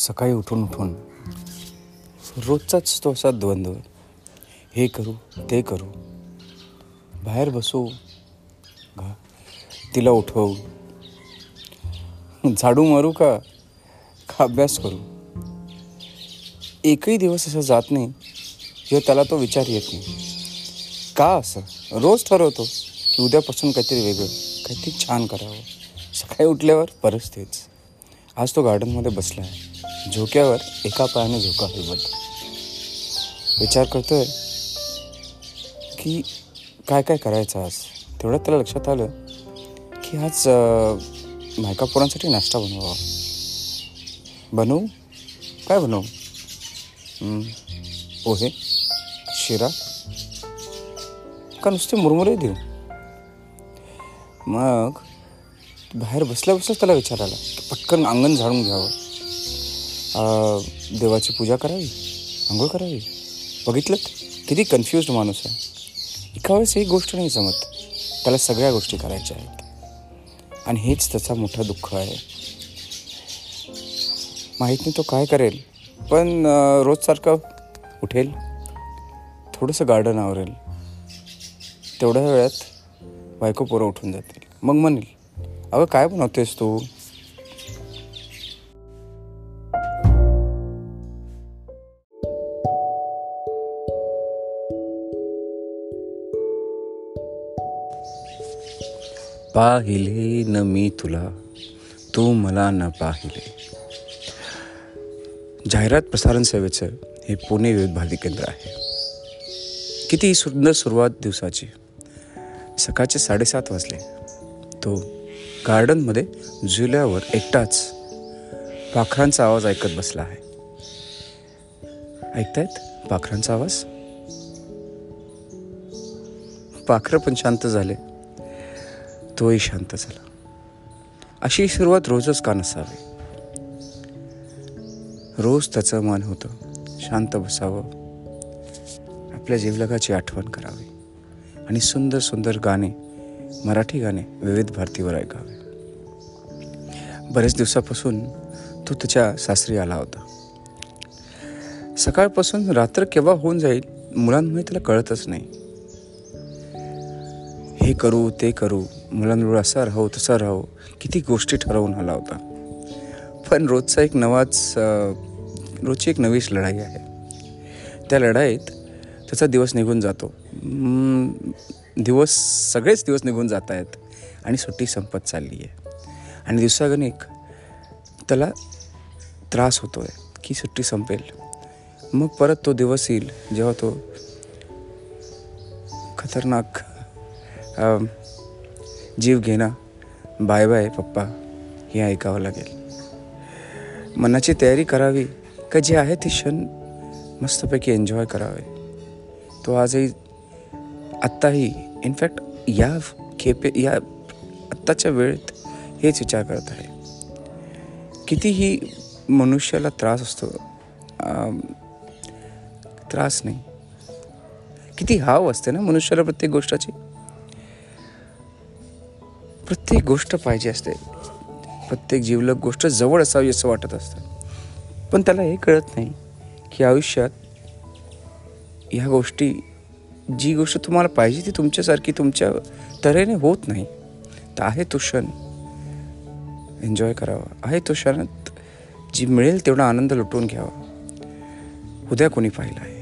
सकाळी उठून उठून रोजचाच तो असा द्वंद्व हे करू ते करू. बाहेर बसू घा तिला उठवू. झाडू मारू का? का अभ्यास करू? एकही दिवस असं जात नाही किंवा त्याला तो विचार येत नाही. का असं? रोज ठरवतो की उद्यापासून काहीतरी वेगळं काहीतरी छान करावं. सकाळी उठल्यावर परत तेच. आज तो गार्डनमध्ये बसला आहे. झोक्यावर एका पायाने झोका हलवत विचार करतोय की काय काय करायचं आज? तेवढ्यात त्याला लक्षात आलं की आज मायका पोरांसाठी नाश्ता बनवावा. बनवू? काय बनवू? पोहे शिरा? का नुसते मुरमुरे देऊ? मग बाहेर बसल्या बसल्याच त्याला विचार आला की पटकन अंगण झाडून घ्यावं. देवाची पूजा करावी? आंघोळ करावी? बघितलं किती कन्फ्युज्ड माणूस आहे. एका वेळेस एक गोष्ट नाही जमत. त्याला सगळ्या गोष्टी करायच्या आहेत. आणि हेच त्याचा मोठा दुःख आहे. माहीत नाही तो काय करेल. पण रोजसारखं उठेल. थोडंसं गार्डन आवरेल. तेवढ्या वेळात बायको पोरं उठून जातील. मग म्हणेल अगं काय बनवतेस तू? पाहिले न मी तुला तू मला न पाहिले. जाहिरात प्रसारण सेवेचं हे पुणे विविध भारती केंद्र आहे. किती सुंदर सुरुवात दिवसाची. सकाळचे साडेसात वाजले. तो गार्डनमध्ये झुल्यावर एकटाच पाखरांचा आवाज ऐकत बसला आहे. ऐकतायत पाखरांचा आवाज? पाखरं पण शांत झाले. तोही शांत झाला. अशी सुरुवात रोजच का नसावी? रोज त्याचं मन होतं शांत बसावं. आपल्या जीवलगाची आठवण करावी. आणि सुंदर सुंदर गाणे मराठी गाणे विविध भारतीवर ऐकावे. बरेच दिवसापासून तो त्याच्या सासरी आला होता. सकाळपासून रात्र केव्हा होऊन जाईल मुलांमुळे त्याला कळतच नाही. हे करू ते करू मुलांवर असा राहू तसा राहू. किती गोष्टी ठरवून आला होता. पण रोजचा एक नवाच रोजची एक नवीच लढाई आहे. त्या लढाईत त्याचा दिवस निघून जातो. दिवस सगळेच दिवस निघून जात आहेत. आणि सुट्टी संपत चालली आहे आणि दिवसागणिक त्याला त्रास होतो आहे की सुट्टी संपेल. मग परत तो दिवस येईल जेव्हा तो खतरनाक जीव घेणा बाय बाय पप्पा हे ऐकावं लागेल. मनाची तयारी करावी का जे आहे ते क्षण मस्तपैकी एन्जॉय करावे. तो आजही आत्ताही इनफॅक्ट या खेपे या आत्ताच्या वेळेत हेच विचार करत आहे. कितीही मनुष्याला त्रास असतो त्रास नाही. किती हाव असते ना मनुष्याला प्रत्येक गोष्टाची? प्रत्येक गोष्ट पाहिजे असते. प्रत्येक जीवलक गोष्ट जवळ असावी असं वाटत असतं. पण त्याला हे कळत नाही की आयुष्यात ह्या गोष्टी जी गोष्ट तुम्हाला पाहिजे ती तुमच्यासारखी तुमच्या तऱ्हेने होत नाही. तर आहे तो क्षण. एन्जॉय करावा. आहे तो क्षणात जी मिळेल तेवढा आनंद लुटून घ्यावा. उद्या कोणी पाहिला आहे.